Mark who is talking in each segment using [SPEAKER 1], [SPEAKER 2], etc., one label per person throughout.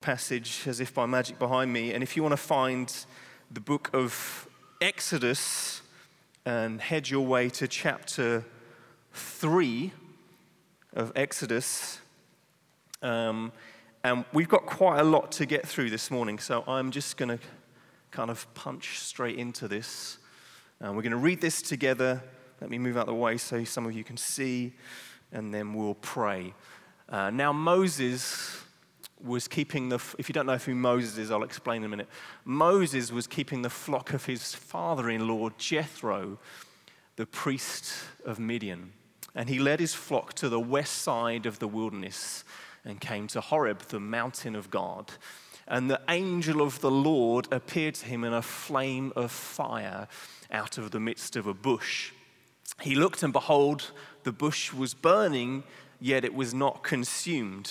[SPEAKER 1] passage as if by magic behind me. And if you want to find the book of Exodus and head your way to chapter 3 of Exodus, um, and we've got quite a lot to get through this morning, so I'm just going to kind of punch straight into this. And we're going to read this together. Let me move out of the way so some of you can see, and then we'll pray. Uh, now, Moses was keeping the, if you don't know who Moses is, I'll explain in a minute. Moses was keeping the flock of his father in law, Jethro, the priest of Midian. And he led his flock to the west side of the wilderness and came to Horeb, the mountain of God. And the angel of the Lord appeared to him in a flame of fire out of the midst of a bush. He looked, and behold, the bush was burning, yet it was not consumed.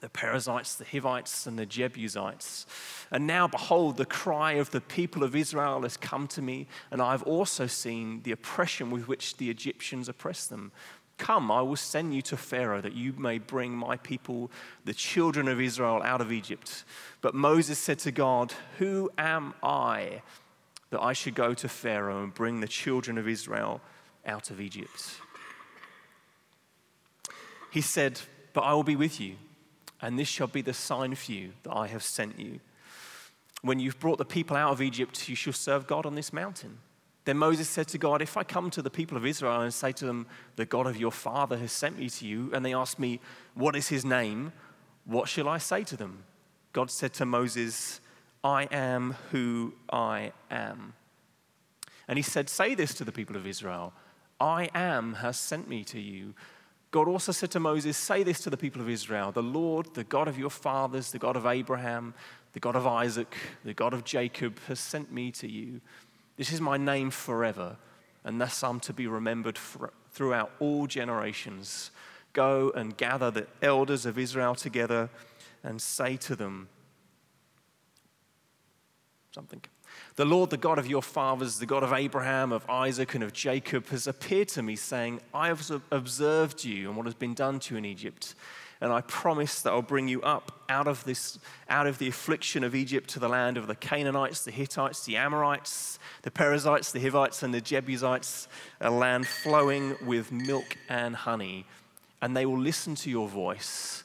[SPEAKER 1] the Perizzites, the Hivites, and the Jebusites. And now, behold, the cry of the people of Israel has come to me, and I have also seen the oppression with which the Egyptians oppress them. Come, I will send you to Pharaoh that you may bring my people, the children of Israel, out of Egypt. But Moses said to God, Who am I that I should go to Pharaoh and bring the children of Israel out of Egypt? He said, But I will be with you and this shall be the sign for you that I have sent you. When you've brought the people out of Egypt, you shall serve God on this mountain. Then Moses said to God, If I come to the people of Israel and say to them, The God of your father has sent me to you, and they ask me, What is his name? What shall I say to them? God said to Moses, I am who I am. And he said, Say this to the people of Israel I am has sent me to you. God also said to Moses, Say this to the people of Israel The Lord, the God of your fathers, the God of Abraham, the God of Isaac, the God of Jacob, has sent me to you. This is my name forever, and thus I'm to be remembered throughout all generations. Go and gather the elders of Israel together and say to them something. The Lord, the God of your fathers, the God of Abraham, of Isaac, and of Jacob, has appeared to me, saying, I have observed you and what has been done to you in Egypt. And I promise that I'll bring you up out of this, out of the affliction of Egypt to the land of the Canaanites, the Hittites, the Amorites, the Perizzites, the Hivites, and the Jebusites, a land flowing with milk and honey. And they will listen to your voice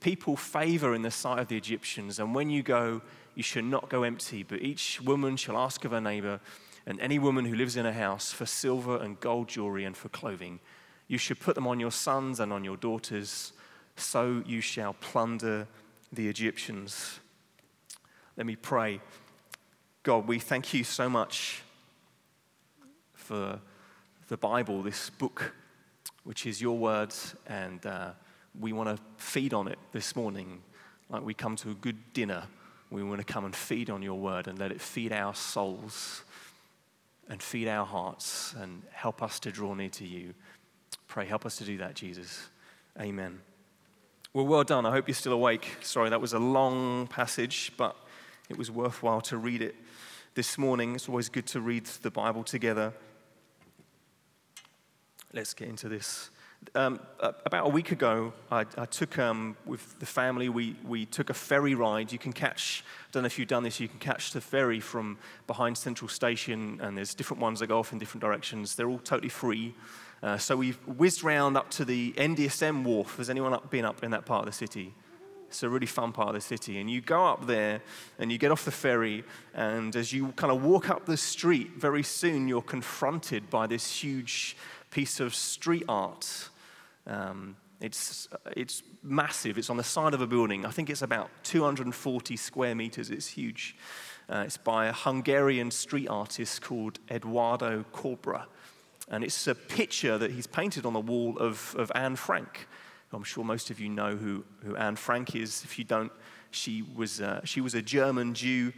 [SPEAKER 1] people favor in the sight of the Egyptians. And when you go, you should not go empty, but each woman shall ask of her neighbor, and any woman who lives in a house, for silver and gold jewelry and for clothing. You should put them on your sons and on your daughters, so you shall plunder the Egyptians. Let me pray. God, we thank you so much for the Bible, this book, which is your words and. Uh, we want to feed on it this morning, like we come to a good dinner. We want to come and feed on your word and let it feed our souls and feed our hearts and help us to draw near to you. Pray, help us to do that, Jesus. Amen. Well, well done. I hope you're still awake. Sorry, that was a long passage, but it was worthwhile to read it. this morning. It's always good to read the Bible together. Let's get into this. Um, about a week ago, I, I took um, with the family, we, we took a ferry ride. You can catch, I don't know if you've done this, you can catch the ferry from behind Central Station, and there's different ones that go off in different directions. They're all totally free. Uh, so we've whizzed round up to the NDSM wharf. Has anyone up, been up in that part of the city? It's a really fun part of the city. And you go up there and you get off the ferry, and as you kind of walk up the street, very soon you're confronted by this huge piece of street art. Um, it's, it's massive. It's on the side of a building. I think it's about 240 square meters. It's huge. Uh, it's by a Hungarian street artist called Eduardo Kobra. And it's a picture that he's painted on the wall of, of Anne Frank. I'm sure most of you know who, who Anne Frank is. If you don't, she was, uh, she was a German Jew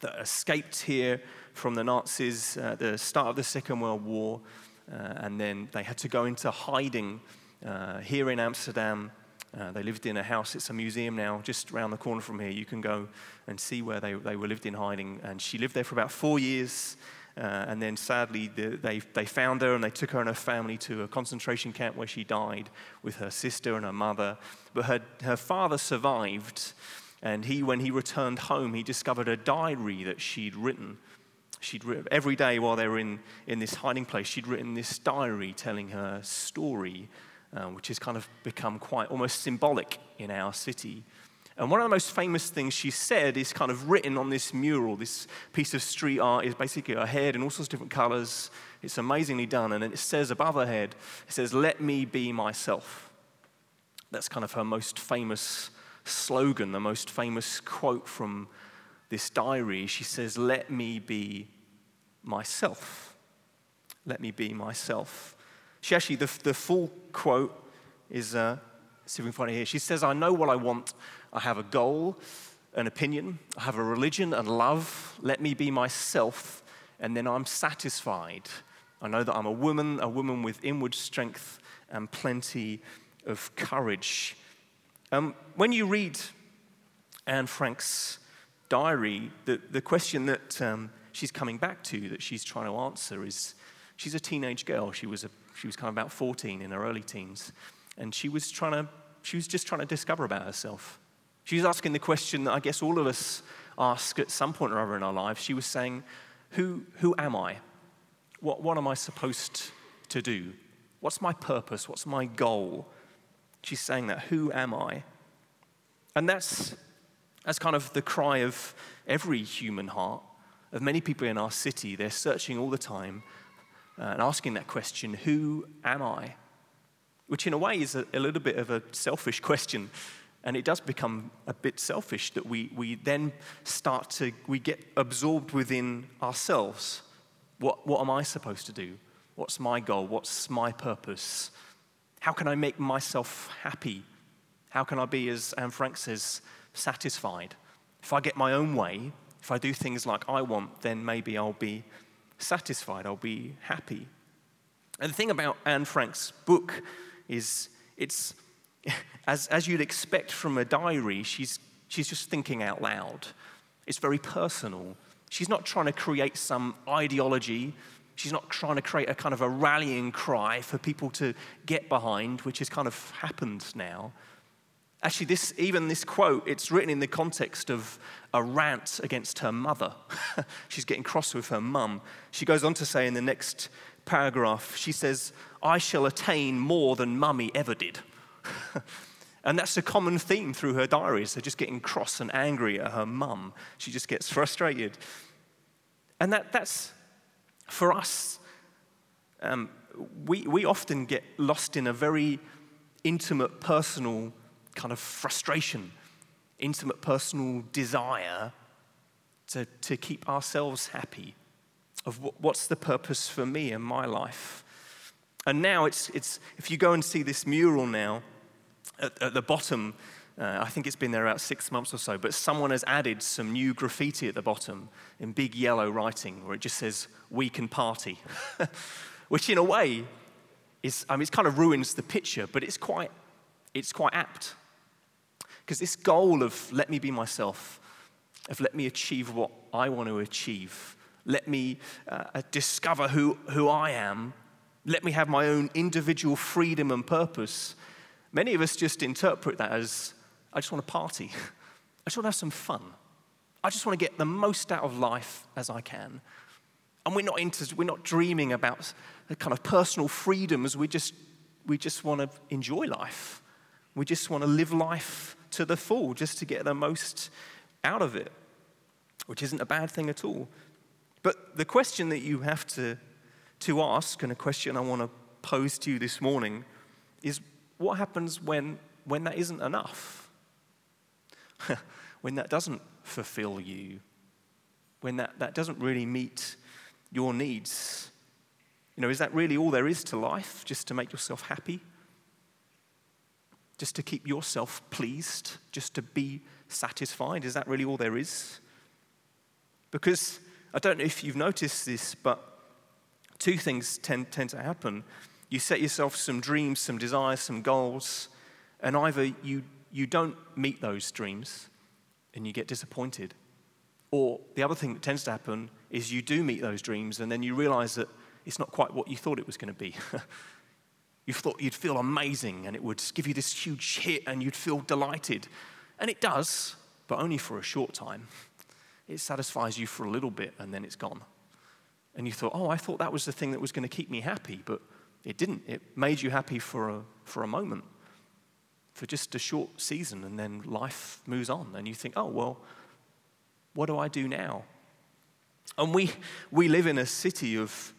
[SPEAKER 1] that escaped here from the Nazis at the start of the Second World War. Uh, and then they had to go into hiding uh, here in Amsterdam. Uh, they lived in a house, it's a museum now, just around the corner from here. You can go and see where they, they were lived in hiding. And she lived there for about four years. Uh, and then sadly, the, they, they found her and they took her and her family to a concentration camp where she died with her sister and her mother. But her, her father survived. And he, when he returned home, he discovered a diary that she'd written. She'd written, every day while they were in, in this hiding place, she'd written this diary telling her story, uh, which has kind of become quite almost symbolic in our city. And one of the most famous things she said is kind of written on this mural. This piece of street art is basically her head in all sorts of different colors. It's amazingly done. And it says above her head, it says, Let me be myself. That's kind of her most famous slogan, the most famous quote from this diary. She says, Let me be myself. Let me be myself. She actually, the, the full quote is, uh, we can find it here. She says, I know what I want I have a goal, an opinion, I have a religion and love. Let me be myself, and then I'm satisfied. I know that I'm a woman, a woman with inward strength and plenty of courage. Um, when you read Anne Frank's diary, the, the question that um, she's coming back to, that she's trying to answer, is she's a teenage girl. She was, a, she was kind of about 14 in her early teens. And she was, trying to, she was just trying to discover about herself. She was asking the question that I guess all of us ask at some point or other in our lives. She was saying, Who, who am I? What, what am I supposed to do? What's my purpose? What's my goal? She's saying that. Who am I? And that's, that's kind of the cry of every human heart, of many people in our city. They're searching all the time uh, and asking that question Who am I? Which, in a way, is a, a little bit of a selfish question and it does become a bit selfish that we, we then start to, we get absorbed within ourselves. What, what am I supposed to do? What's my goal? What's my purpose? How can I make myself happy? How can I be, as Anne Frank says, satisfied? If I get my own way, if I do things like I want, then maybe I'll be satisfied, I'll be happy. And the thing about Anne Frank's book is it's as, as you'd expect from a diary, she's, she's just thinking out loud. It's very personal. She's not trying to create some ideology. She's not trying to create a kind of a rallying cry for people to get behind, which has kind of happened now. Actually, this, even this quote, it's written in the context of a rant against her mother. She's getting cross with her mum. She goes on to say in the next paragraph, she says, I shall attain more than mummy ever did. and that's a common theme through her diaries. They're just getting cross and angry at her mum. She just gets frustrated. And that, that's, for us, um, we, we often get lost in a very intimate, personal kind of frustration, intimate, personal desire to, to keep ourselves happy. Of what, what's the purpose for me in my life? And now it's, it's, if you go and see this mural now, at, at the bottom, uh, I think it's been there about six months or so, but someone has added some new graffiti at the bottom in big yellow writing where it just says, We can party. Which, in a way, is, I mean, it kind of ruins the picture, but it's quite, it's quite apt. Because this goal of let me be myself, of let me achieve what I want to achieve. Let me uh, discover who, who I am. Let me have my own individual freedom and purpose. Many of us just interpret that as I just want to party. I just want to have some fun. I just want to get the most out of life as I can. And we're not, into, we're not dreaming about the kind of personal freedoms. We just, we just want to enjoy life. We just want to live life to the full, just to get the most out of it, which isn't a bad thing at all. But the question that you have to, to ask, and a question I want to pose to you this morning, is what happens when, when that isn't enough? when that doesn't fulfill you? When that, that doesn't really meet your needs? You know, is that really all there is to life, just to make yourself happy? Just to keep yourself pleased? Just to be satisfied? Is that really all there is? Because I don't know if you've noticed this, but two things tend, tend to happen. You set yourself some dreams, some desires, some goals, and either you, you don't meet those dreams and you get disappointed, or the other thing that tends to happen is you do meet those dreams and then you realize that it's not quite what you thought it was going to be. you thought you'd feel amazing and it would give you this huge hit and you'd feel delighted. And it does, but only for a short time. It satisfies you for a little bit and then it's gone. And you thought, oh, I thought that was the thing that was going to keep me happy, but it didn't. It made you happy for a, for a moment, for just a short season, and then life moves on. And you think, oh, well, what do I do now? And we, we live in a city of,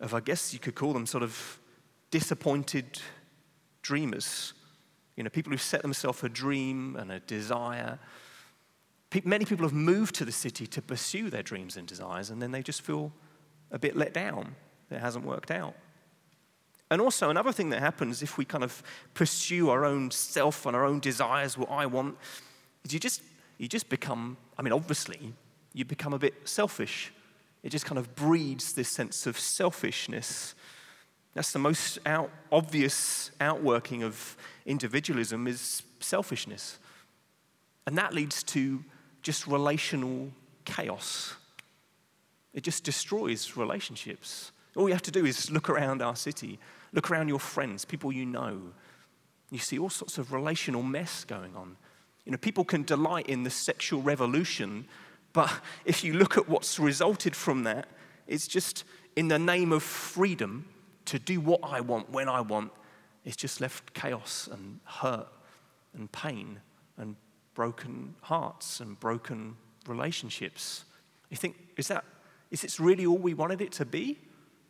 [SPEAKER 1] of, I guess you could call them sort of disappointed dreamers. You know, people who set themselves a dream and a desire. Many people have moved to the city to pursue their dreams and desires, and then they just feel a bit let down. It hasn't worked out. And also, another thing that happens if we kind of pursue our own self and our own desires, what I want, is you just, you just become, I mean, obviously, you become a bit selfish. It just kind of breeds this sense of selfishness. That's the most out, obvious outworking of individualism is selfishness. And that leads to just relational chaos. It just destroys relationships. All you have to do is look around our city, look around your friends, people you know. You see all sorts of relational mess going on. You know, people can delight in the sexual revolution but if you look at what's resulted from that, it's just in the name of freedom to do what I want when I want, it's just left chaos and hurt and pain and broken hearts and broken relationships. You think, is that, is this really all we wanted it to be?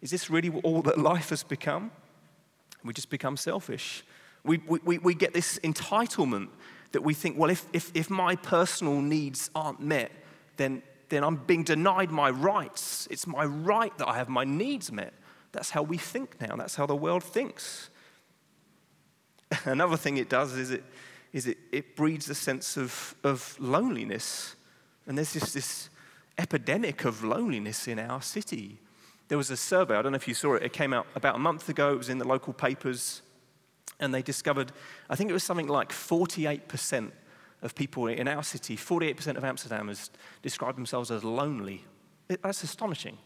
[SPEAKER 1] Is this really all that life has become? We just become selfish. We, we, we get this entitlement that we think, well, if, if, if my personal needs aren't met, then, then I'm being denied my rights. It's my right that I have my needs met. That's how we think now. That's how the world thinks. Another thing it does is it, is it, it breeds a sense of, of loneliness. And there's just this epidemic of loneliness in our city. There was a survey, I don't know if you saw it, it came out about a month ago, it was in the local papers, and they discovered, I think it was something like 48% of people in our city, 48% of Amsterdamers describe themselves as lonely. That's astonishing.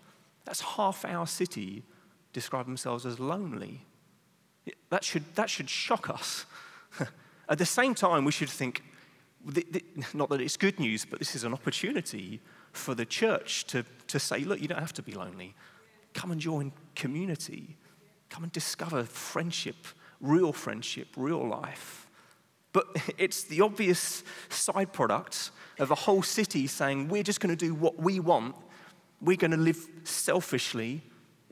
[SPEAKER 1] That's half our city describe themselves as lonely. That should, that should shock us. At the same time, we should think, not that it's good news, but this is an opportunity for the church to, to say, look, you don't have to be lonely. Come and join community. Come and discover friendship, real friendship, real life. But it's the obvious side product of a whole city saying, we're just going to do what we want, we're going to live selfishly.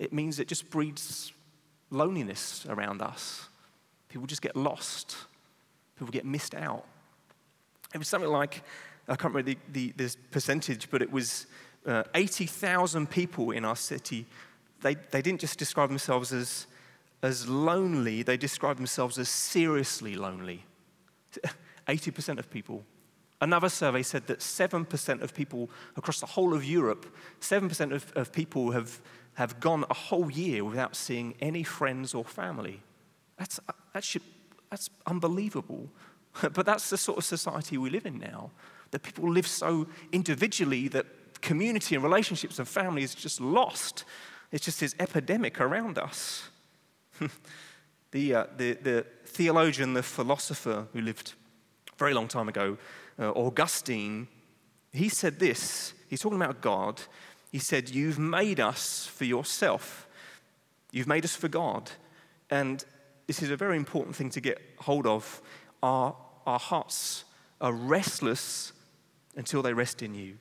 [SPEAKER 1] It means it just breeds loneliness around us. People just get lost, people get missed out. It was something like, I can't remember the, the, the percentage, but it was uh, 80,000 people in our city. They, they didn't just describe themselves as, as lonely, they described themselves as seriously lonely. 80% of people. Another survey said that 7% of people across the whole of Europe, 7% of, of people have, have gone a whole year without seeing any friends or family. That's, that should, that's unbelievable. but that's the sort of society we live in now. that people live so individually that community and relationships and family is just lost. It's just this epidemic around us. the, uh, the, the theologian, the philosopher who lived a very long time ago, uh, Augustine, he said this. He's talking about God. He said, You've made us for yourself, you've made us for God. And this is a very important thing to get hold of. Our, our hearts are restless until they rest in you.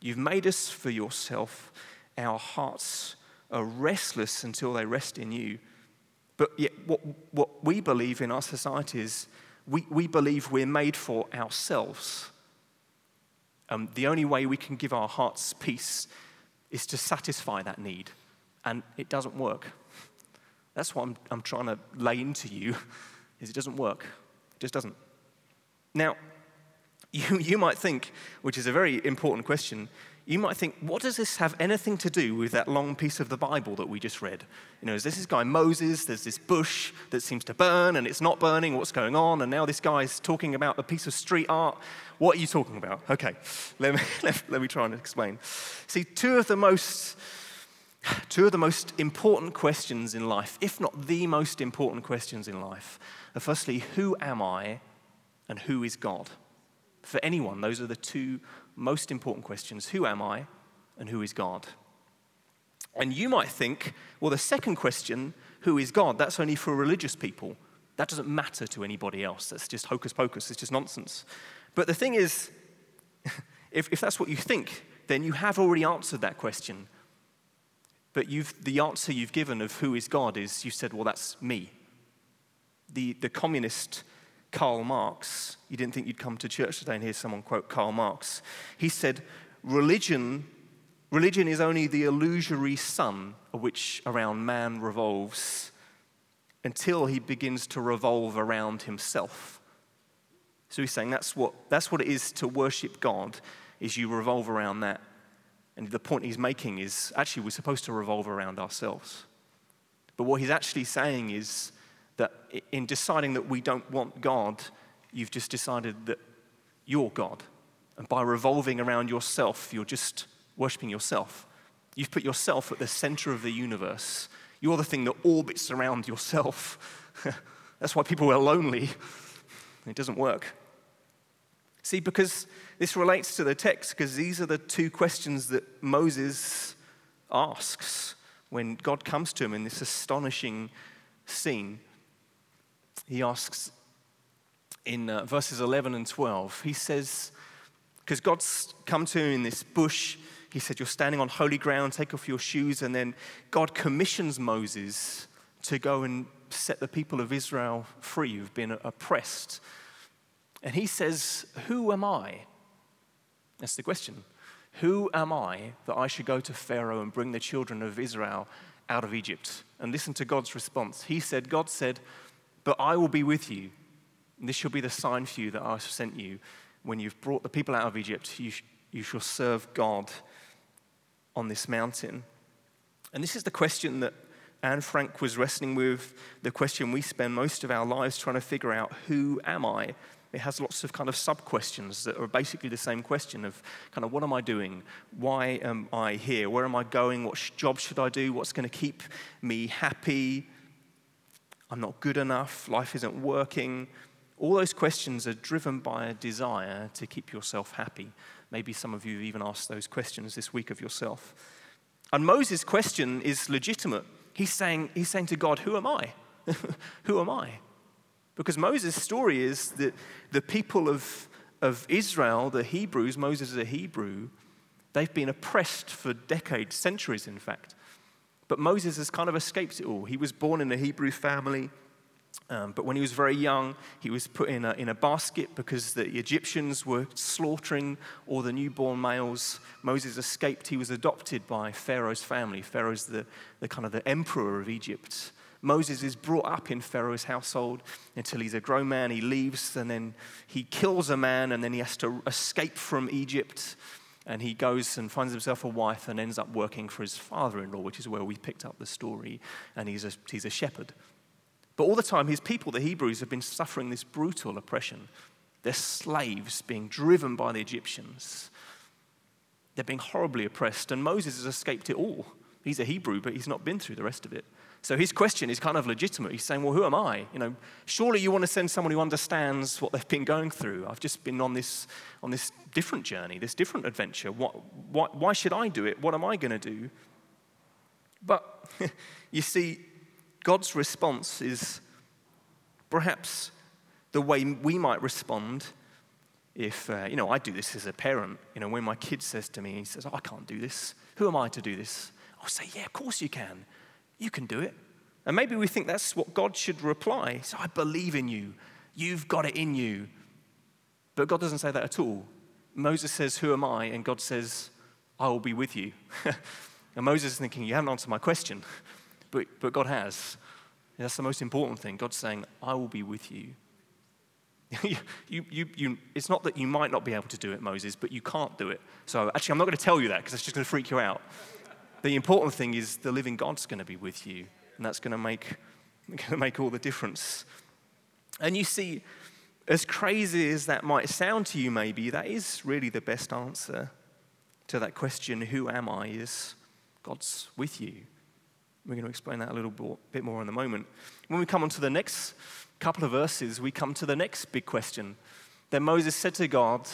[SPEAKER 1] You've made us for yourself. Our hearts are restless until they rest in you. But yet, what, what we believe in our society is we, we believe we're made for ourselves. Um, the only way we can give our hearts peace is to satisfy that need. And it doesn't work. That's what I'm, I'm trying to lay into you, is it doesn't work. It just doesn't. Now, you, you might think, which is a very important question, you might think, what does this have anything to do with that long piece of the Bible that we just read? You know, is this guy Moses? There's this bush that seems to burn and it's not burning. What's going on? And now this guy's talking about a piece of street art. What are you talking about? Okay, let me, let, let me try and explain. See, two of the most two of the most important questions in life, if not the most important questions in life, are firstly, who am I and who is God? For anyone, those are the two most important questions Who am I and who is God? And you might think, well, the second question, who is God, that's only for religious people. That doesn't matter to anybody else. That's just hocus pocus, it's just nonsense. But the thing is, if, if that's what you think, then you have already answered that question. But you've, the answer you've given of who is God is you said, well, that's me. The, the communist Karl Marx, you didn't think you'd come to church today and hear someone quote Karl Marx. He said, religion, religion is only the illusory sun which around man revolves until he begins to revolve around himself. So he's saying that's what, that's what it is to worship God, is you revolve around that. And the point he's making is actually we're supposed to revolve around ourselves. But what he's actually saying is that in deciding that we don't want God, you've just decided that you're God. And by revolving around yourself, you're just worshiping yourself. You've put yourself at the center of the universe. You're the thing that orbits around yourself. That's why people are lonely. It doesn't work. See, because this relates to the text, because these are the two questions that Moses asks when God comes to him in this astonishing scene he asks in uh, verses 11 and 12, he says, because God's come to him in this bush, he said, You're standing on holy ground, take off your shoes. And then God commissions Moses to go and set the people of Israel free who've been oppressed. And he says, Who am I? That's the question. Who am I that I should go to Pharaoh and bring the children of Israel out of Egypt? And listen to God's response. He said, God said, but I will be with you. And this shall be the sign for you that I have sent you. When you've brought the people out of Egypt, you, sh- you shall serve God on this mountain. And this is the question that Anne Frank was wrestling with, the question we spend most of our lives trying to figure out who am I? It has lots of kind of sub questions that are basically the same question of kind of what am I doing? Why am I here? Where am I going? What job should I do? What's going to keep me happy? I'm not good enough, life isn't working. All those questions are driven by a desire to keep yourself happy. Maybe some of you have even asked those questions this week of yourself. And Moses' question is legitimate. He's saying, he's saying to God, Who am I? Who am I? Because Moses' story is that the people of, of Israel, the Hebrews, Moses is a Hebrew, they've been oppressed for decades, centuries, in fact. But Moses has kind of escaped it all. He was born in a Hebrew family. Um, but when he was very young, he was put in a, in a basket because the Egyptians were slaughtering all the newborn males. Moses escaped. He was adopted by Pharaoh's family. Pharaoh's the, the kind of the emperor of Egypt. Moses is brought up in Pharaoh's household until he's a grown man. He leaves and then he kills a man and then he has to escape from Egypt and he goes and finds himself a wife and ends up working for his father in law, which is where we picked up the story. And he's a, he's a shepherd. But all the time, his people, the Hebrews, have been suffering this brutal oppression. They're slaves being driven by the Egyptians. They're being horribly oppressed, and Moses has escaped it all. He's a Hebrew, but he's not been through the rest of it. So his question is kind of legitimate. He's saying, Well, who am I? You know, surely you want to send someone who understands what they've been going through. I've just been on this, on this different journey, this different adventure. What, what, why should I do it? What am I going to do? But you see, God's response is perhaps the way we might respond if, uh, you know, I do this as a parent. You know, when my kid says to me, he says, oh, I can't do this. Who am I to do this? I'll say, yeah, of course you can. You can do it. And maybe we think that's what God should reply. So I believe in you. You've got it in you. But God doesn't say that at all. Moses says, Who am I? And God says, I will be with you. and Moses is thinking, You haven't answered my question. But, but God has. And that's the most important thing. God's saying, I will be with you. you, you, you, it's not that you might not be able to do it, Moses, but you can't do it. So actually, I'm not going to tell you that because it's just going to freak you out. The important thing is the living God's going to be with you, and that's going to make, going to make all the difference. And you see, as crazy as that might sound to you, maybe, that is really the best answer to that question who am I? Is God's with you. We're going to explain that a little bit more in a moment. When we come on to the next couple of verses, we come to the next big question. Then Moses said to God,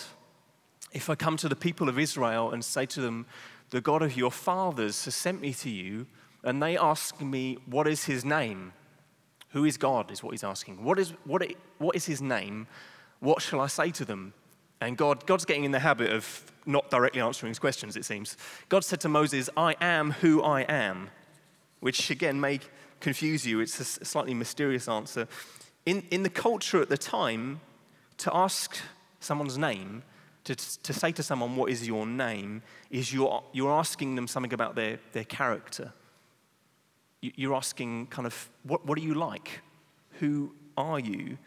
[SPEAKER 1] If I come to the people of Israel and say to them, The God of your fathers has sent me to you, and they ask me, What is his name? Who is God? is what he's asking. What is, what, what is his name? What shall I say to them? And God, God's getting in the habit of not directly answering his questions, it seems. God said to Moses, I am who I am, which again may confuse you. It's a slightly mysterious answer in, in the culture at the time, to ask someone's name, to, to say to someone, What is your name? is you're, you're asking them something about their, their character. You're asking, kind of, what, what are you like? Who are you?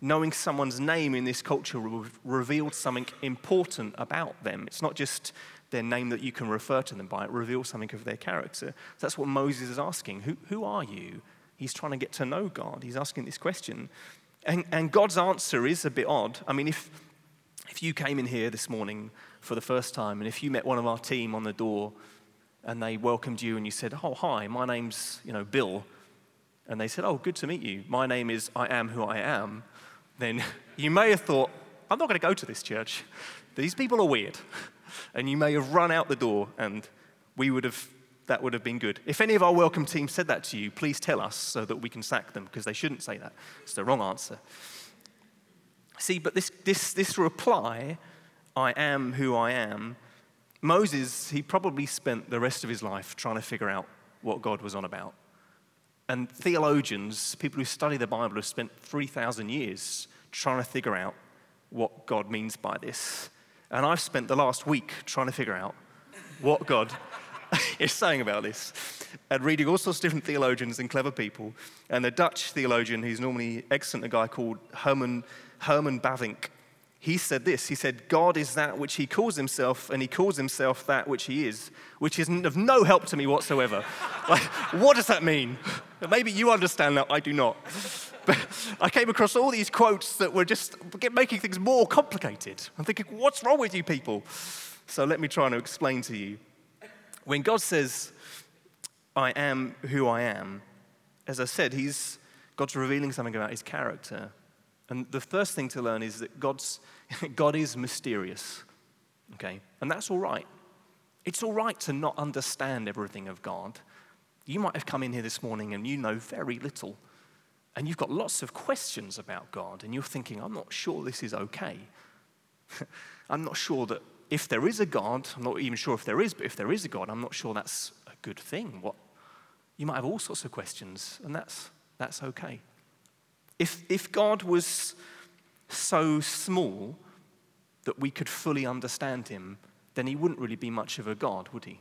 [SPEAKER 1] Knowing someone's name in this culture revealed something important about them. It's not just their name that you can refer to them by, it reveals something of their character. That's what Moses is asking. Who, who are you? He's trying to get to know God. He's asking this question. And, and God's answer is a bit odd. I mean, if, if you came in here this morning for the first time and if you met one of our team on the door and they welcomed you and you said, Oh, hi, my name's you know, Bill, and they said, Oh, good to meet you. My name is I am who I am, then you may have thought, I'm not going to go to this church. These people are weird. And you may have run out the door and we would have that would have been good. If any of our welcome team said that to you, please tell us so that we can sack them because they shouldn't say that. It's the wrong answer. See, but this, this, this reply, I am who I am, Moses, he probably spent the rest of his life trying to figure out what God was on about. And theologians, people who study the Bible, have spent 3,000 years trying to figure out what God means by this. And I've spent the last week trying to figure out what God is saying about this and reading all sorts of different theologians and clever people. And the Dutch theologian, who's normally excellent, a guy called Herman, Herman Bavinck, he said this He said, God is that which he calls himself, and he calls himself that which he is, which is of no help to me whatsoever. like, what does that mean? Maybe you understand that, I do not. But I came across all these quotes that were just making things more complicated. I'm thinking, what's wrong with you people? So let me try and explain to you. When God says, I am who I am, as I said, he's, God's revealing something about his character. And the first thing to learn is that God's, God is mysterious. Okay? And that's all right. It's all right to not understand everything of God. You might have come in here this morning and you know very little. And you've got lots of questions about God, and you're thinking, I'm not sure this is okay. I'm not sure that if there is a God, I'm not even sure if there is, but if there is a God, I'm not sure that's a good thing. What, you might have all sorts of questions, and that's, that's okay. If, if God was so small that we could fully understand him, then he wouldn't really be much of a God, would he?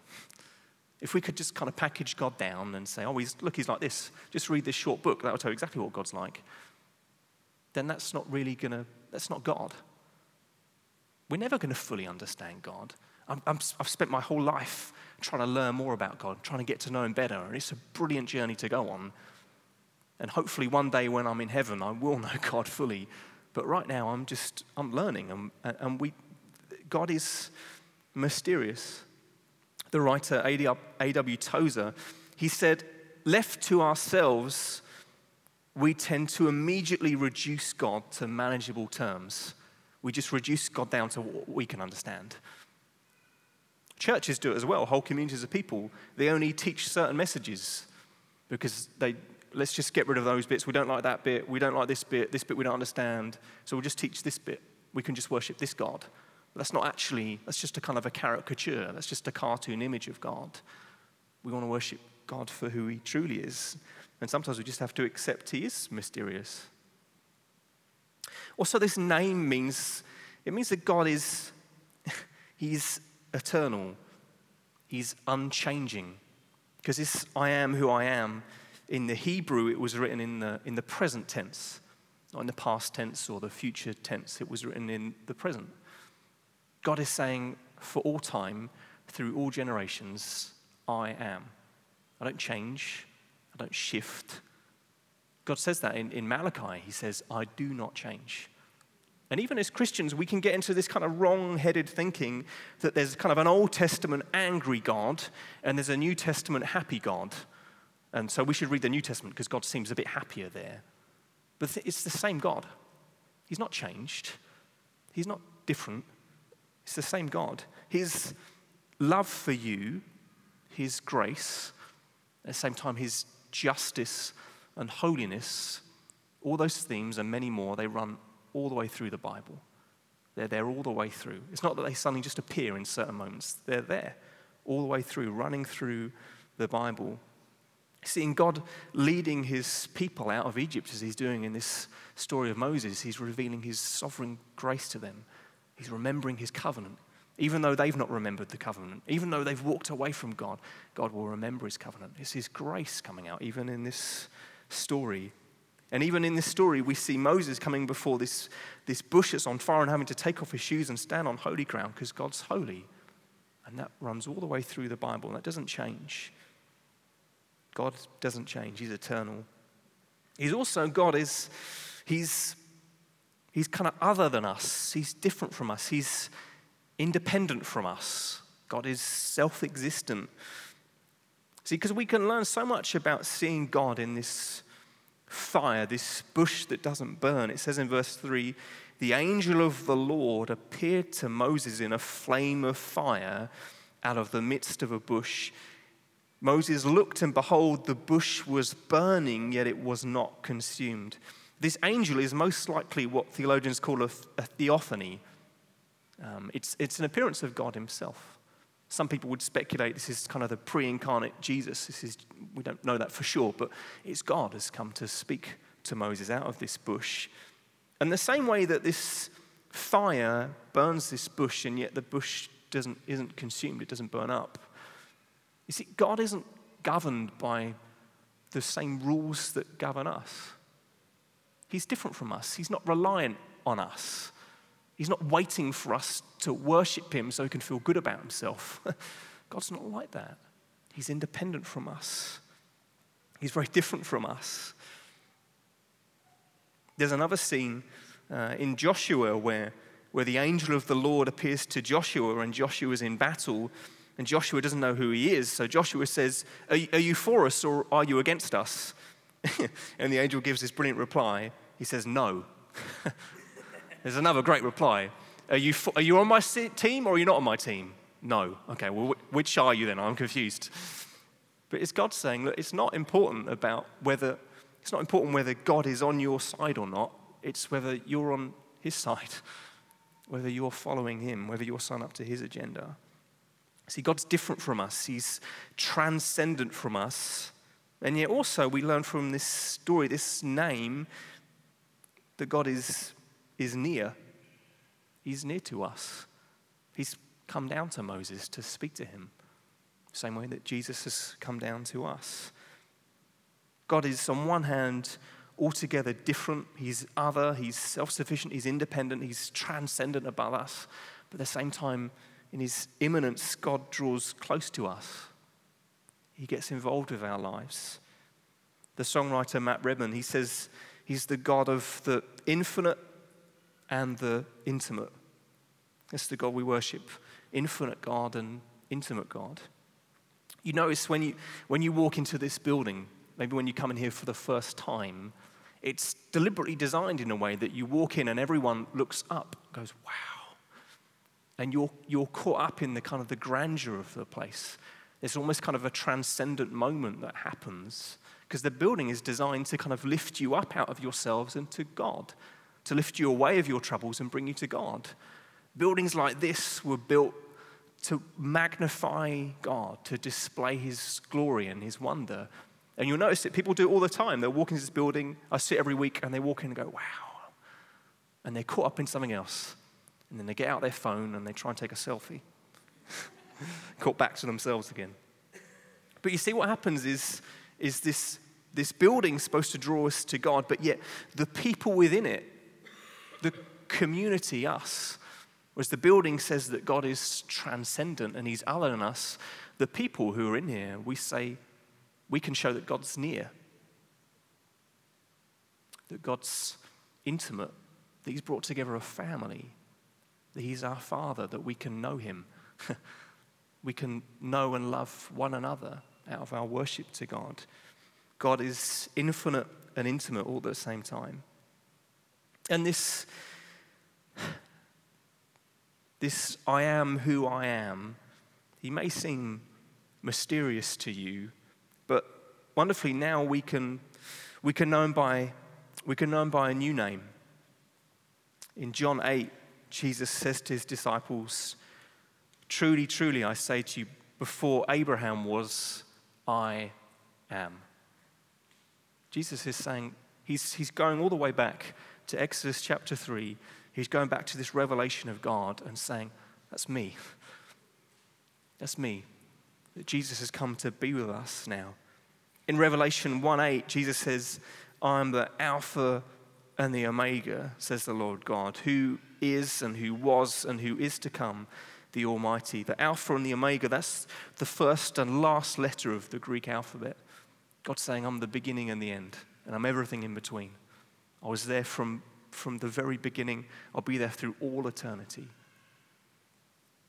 [SPEAKER 1] If we could just kind of package God down and say, oh, he's, look, he's like this, just read this short book, that will tell you exactly what God's like, then that's not really going to, that's not God. We're never going to fully understand God. I'm I've spent my whole life trying to learn more about God, trying to get to know Him better, and it's a brilliant journey to go on. And hopefully, one day when I'm in heaven, I will know God fully. But right now, I'm just, I'm learning. And, and we, God is mysterious. The writer A.W. Tozer, he said, left to ourselves, we tend to immediately reduce God to manageable terms. We just reduce God down to what we can understand. Churches do it as well. Whole communities of people, they only teach certain messages because they, let's just get rid of those bits. We don't like that bit. We don't like this bit. This bit we don't understand. So we'll just teach this bit. We can just worship this God. But that's not actually, that's just a kind of a caricature. That's just a cartoon image of God. We want to worship God for who he truly is. And sometimes we just have to accept he is mysterious. Also, this name means, it means that God is, he's eternal. He's unchanging. Because this I am who I am in the Hebrew, it was written in the, in the present tense, not in the past tense or the future tense. It was written in the present. God is saying, for all time, through all generations, I am. I don't change, I don't shift. God says that in, in Malachi. He says, I do not change. And even as Christians, we can get into this kind of wrong headed thinking that there's kind of an Old Testament angry God and there's a New Testament happy God. And so we should read the New Testament because God seems a bit happier there. But it's the same God. He's not changed, He's not different. It's the same God. His love for you, His grace, at the same time, His justice and holiness, all those themes and many more, they run all the way through the Bible. They're there all the way through. It's not that they suddenly just appear in certain moments, they're there all the way through, running through the Bible. Seeing God leading his people out of Egypt as he's doing in this story of Moses, he's revealing his sovereign grace to them. He's remembering his covenant. Even though they've not remembered the covenant, even though they've walked away from God, God will remember his covenant. It's his grace coming out, even in this story. And even in this story, we see Moses coming before this, this bush that's on fire and having to take off his shoes and stand on holy ground because God's holy. And that runs all the way through the Bible. And that doesn't change. God doesn't change, He's eternal. He's also, God is, He's, he's kind of other than us. He's different from us. He's independent from us. God is self existent. See, because we can learn so much about seeing God in this fire, this bush that doesn't burn. It says in verse 3 the angel of the Lord appeared to Moses in a flame of fire out of the midst of a bush. Moses looked, and behold, the bush was burning, yet it was not consumed. This angel is most likely what theologians call a, theophany. Um, it's, it's an appearance of God Himself. Some people would speculate this is kind of the pre incarnate Jesus. This is, we don't know that for sure, but it's God has come to speak to Moses out of this bush. And the same way that this fire burns this bush and yet the bush doesn't, isn't consumed, it doesn't burn up. You see, God isn't governed by the same rules that govern us. He's different from us, He's not reliant on us. He's not waiting for us to worship him so he can feel good about himself. God's not like that. He's independent from us, he's very different from us. There's another scene uh, in Joshua where, where the angel of the Lord appears to Joshua and Joshua's in battle. And Joshua doesn't know who he is. So Joshua says, Are, are you for us or are you against us? and the angel gives this brilliant reply. He says, No. There's another great reply. Are you, are you on my team or are you not on my team? No. Okay, well, which are you then? I'm confused. But it's God saying, look, it's not important about whether, it's not important whether God is on your side or not. It's whether you're on his side, whether you're following him, whether you're signed up to his agenda. See, God's different from us, he's transcendent from us. And yet, also, we learn from this story, this name, that God is is near. He's near to us. He's come down to Moses to speak to him, same way that Jesus has come down to us. God is, on one hand, altogether different. He's other, he's self sufficient, he's independent, he's transcendent above us. But at the same time, in his immanence, God draws close to us. He gets involved with our lives. The songwriter Matt Redman, he says he's the God of the infinite and the intimate. That's the God we worship infinite God and intimate God. You notice when you, when you walk into this building, maybe when you come in here for the first time, it's deliberately designed in a way that you walk in and everyone looks up, goes, wow. And you're, you're caught up in the kind of the grandeur of the place. There's almost kind of a transcendent moment that happens because the building is designed to kind of lift you up out of yourselves and to God, to lift you away of your troubles and bring you to God. Buildings like this were built to magnify God, to display His glory and His wonder. And you'll notice that people do it all the time. They'll walk into this building, I sit every week, and they walk in and go, wow. And they're caught up in something else. And then they get out their phone and they try and take a selfie. caught back to themselves again. But you see, what happens is, is this, this building supposed to draw us to God, but yet the people within it, the community, us, Whereas the building says that God is transcendent and He's other than us, the people who are in here, we say we can show that God's near, that God's intimate, that He's brought together a family, that He's our Father, that we can know Him. we can know and love one another out of our worship to God. God is infinite and intimate all at the same time. And this this I am who I am, he may seem mysterious to you, but wonderfully now we can, we can, know, him by, we can know him by a new name. In John 8, Jesus says to his disciples, Truly, truly, I say to you, before Abraham was, I am. Jesus is saying, he's, he's going all the way back to Exodus chapter 3 He's going back to this revelation of God and saying, That's me. That's me. That Jesus has come to be with us now. In Revelation 1 8, Jesus says, I am the Alpha and the Omega, says the Lord God, who is and who was and who is to come, the Almighty. The Alpha and the Omega, that's the first and last letter of the Greek alphabet. God saying, I'm the beginning and the end, and I'm everything in between. I was there from from the very beginning. I'll be there through all eternity.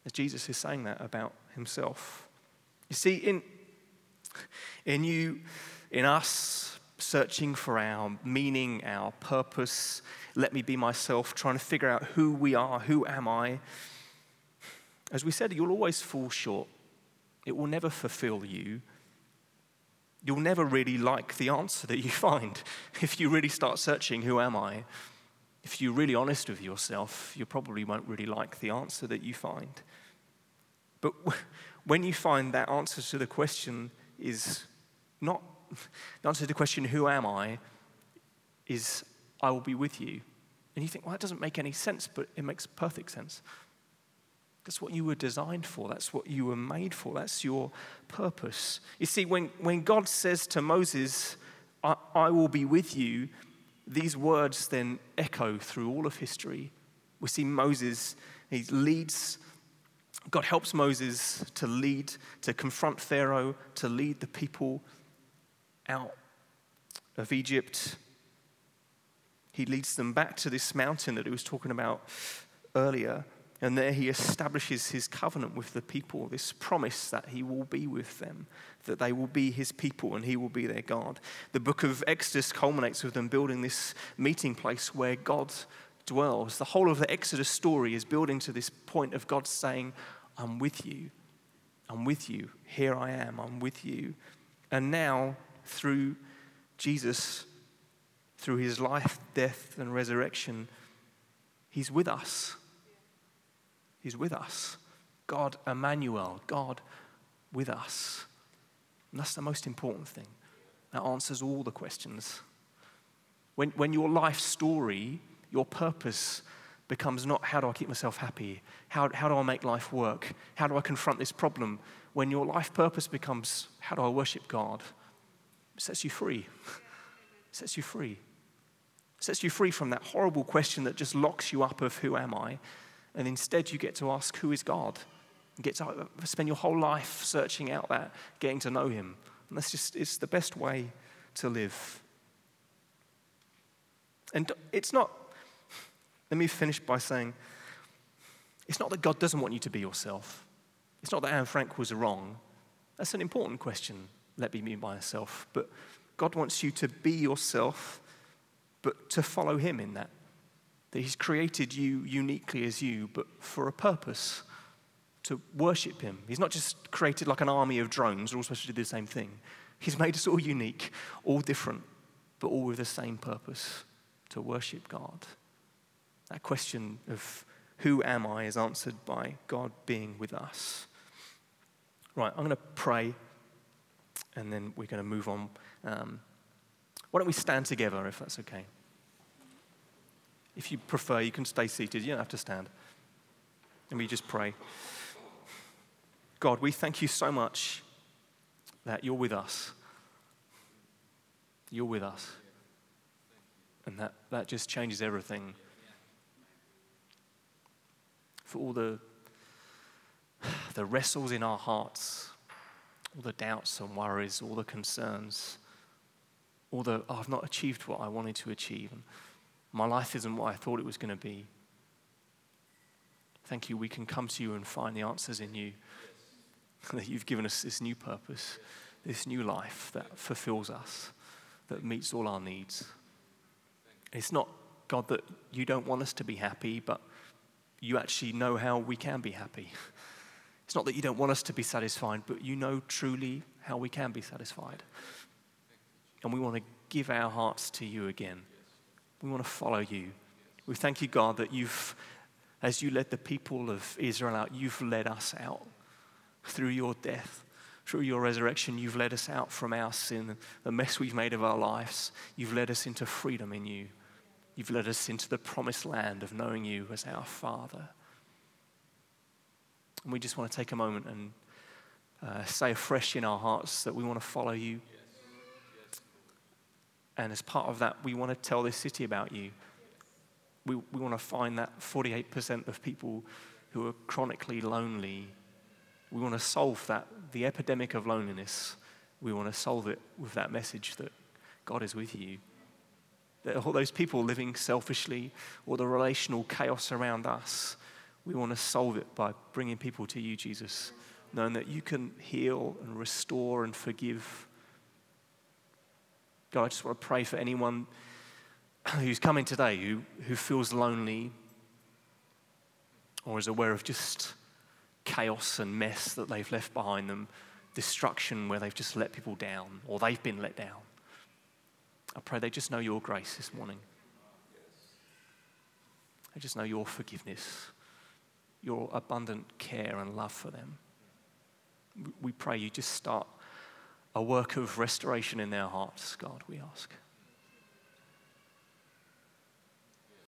[SPEAKER 1] As Jesus is saying that about himself. You see, in, in you, in us, searching for our meaning, our purpose, let me be myself, trying to figure out who we are, who am I. As we said, you'll always fall short. It will never fulfill you. You'll never really like the answer that you find if you really start searching, who am I? if you're really honest with yourself, you probably won't really like the answer that you find. But when you find that answer to the question is not, the answer to the question, who am I, is I will be with you. And you think, well, that doesn't make any sense, but it makes perfect sense. That's what you were designed for. That's what you were made for. That's your purpose. You see, when, when God says to Moses, I, I will be with you, these words then echo through all of history. We see Moses, he leads, God helps Moses to lead, to confront Pharaoh, to lead the people out of Egypt. He leads them back to this mountain that he was talking about earlier. And there he establishes his covenant with the people, this promise that he will be with them, that they will be his people and he will be their God. The book of Exodus culminates with them building this meeting place where God dwells. The whole of the Exodus story is building to this point of God saying, I'm with you. I'm with you. Here I am. I'm with you. And now, through Jesus, through his life, death, and resurrection, he's with us. He's with us. God, Emmanuel, God with us. And that's the most important thing. That answers all the questions. When, when your life story, your purpose becomes not how do I keep myself happy? How, how do I make life work? How do I confront this problem? When your life purpose becomes how do I worship God? It sets you free. It sets you free. Sets you free from that horrible question that just locks you up of who am I? And instead, you get to ask, Who is God? And get to uh, spend your whole life searching out that, getting to know Him. And that's just, it's the best way to live. And it's not, Let me finish by saying it's not that God doesn't want you to be yourself. It's not that Anne Frank was wrong. That's an important question. Let me be myself. But God wants you to be yourself, but to follow Him in that. That He's created you uniquely as you, but for a purpose to worship Him. He's not just created like an army of drones, we're all supposed to do the same thing. He's made us all unique, all different, but all with the same purpose to worship God. That question of who am I is answered by God being with us. Right, I'm going to pray and then we're going to move on. Um, why don't we stand together if that's okay? If you prefer, you can stay seated. You don't have to stand. And we just pray. God, we thank you so much that you're with us. You're with us. And that, that just changes everything. For all the, the wrestles in our hearts, all the doubts and worries, all the concerns, the, oh, I've not achieved what I wanted to achieve. And my life isn't what I thought it was going to be. Thank you, we can come to you and find the answers in you. that you've given us this new purpose, this new life that fulfills us, that meets all our needs. It's not, God, that you don't want us to be happy, but you actually know how we can be happy. It's not that you don't want us to be satisfied, but you know truly how we can be satisfied. And we want to give our hearts to you again. We want to follow you. We thank you, God, that you've, as you led the people of Israel out, you've led us out through your death, through your resurrection, you've led us out from our sin, the mess we've made of our lives. You've led us into freedom in you. You've led us into the promised land of knowing you as our Father. And we just want to take a moment and uh, say afresh in our hearts that we want to follow you. And as part of that, we want to tell this city about you. We, we want to find that 48% of people who are chronically lonely we want to solve that, the epidemic of loneliness. We want to solve it with that message that God is with you. That all those people living selfishly or the relational chaos around us, we want to solve it by bringing people to you, Jesus, knowing that you can heal and restore and forgive. God, I just want to pray for anyone who's coming today who, who feels lonely or is aware of just chaos and mess that they've left behind them, destruction where they've just let people down or they've been let down. I pray they just know your grace this morning. They just know your forgiveness, your abundant care and love for them. We pray you just start a work of restoration in their hearts, God, we ask.